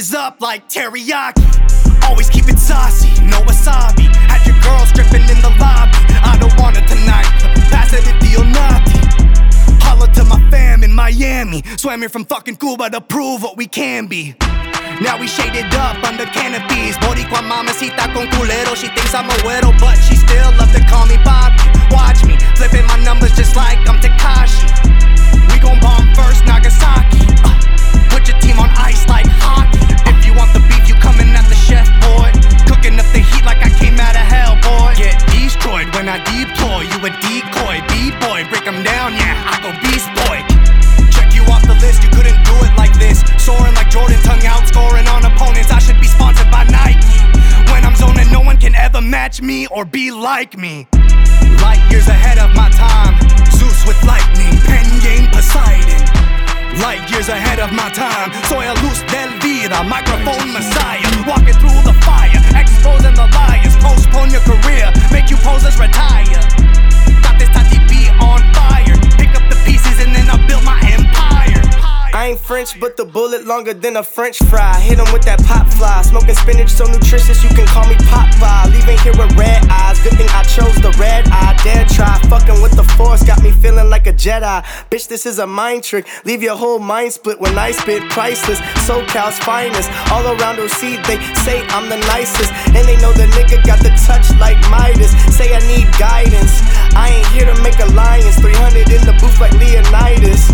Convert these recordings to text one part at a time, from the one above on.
up like teriyaki. Always keep it saucy, no wasabi. Had your girl stripping in the lobby. I don't want it tonight. Pass it if you're naughty. Holla to my fam in Miami. Swam here from fucking Cuba to prove what we can be. Now we shaded up under canopies. Boricua mamacita con culero. She thinks I'm a widow, but she still love to call me Bobby. Watch me flipping my numbers just like I'm Tekashi. Down, yeah. I go beast boy. Check you off the list, you couldn't do it like this. Soaring like Jordan, tongue out, scoring on opponents. I should be sponsored by Nike. When I'm zoning, no one can ever match me or be like me. Light years ahead of my time. Zeus with lightning, pen game Poseidon. Light years ahead of my time. Soy a luz del vida, microphone messiah. Walking through the fire, I ain't French, but the bullet longer than a French fry. Hit 'em with that pop fly. Smoking spinach so nutritious, you can call me Popeye. Leaving here with red eyes. Good thing I chose the red eye. Dare try. Fucking with the force, got me feeling like a Jedi. Bitch, this is a mind trick. Leave your whole mind split when I spit. Priceless. SoCal's finest. All around OC, they say I'm the nicest. And they know the nigga got the touch like Midas. Say I need guidance. I ain't here to make alliance. 300 in the booth like Leonidas.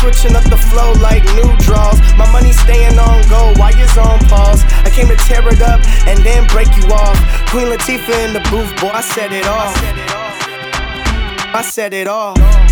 Switching up the flow like new draws. My money staying on go, why is on pause? I came to tear it up and then break you off. Queen Latifah in the booth, boy, I said it all. I said it can't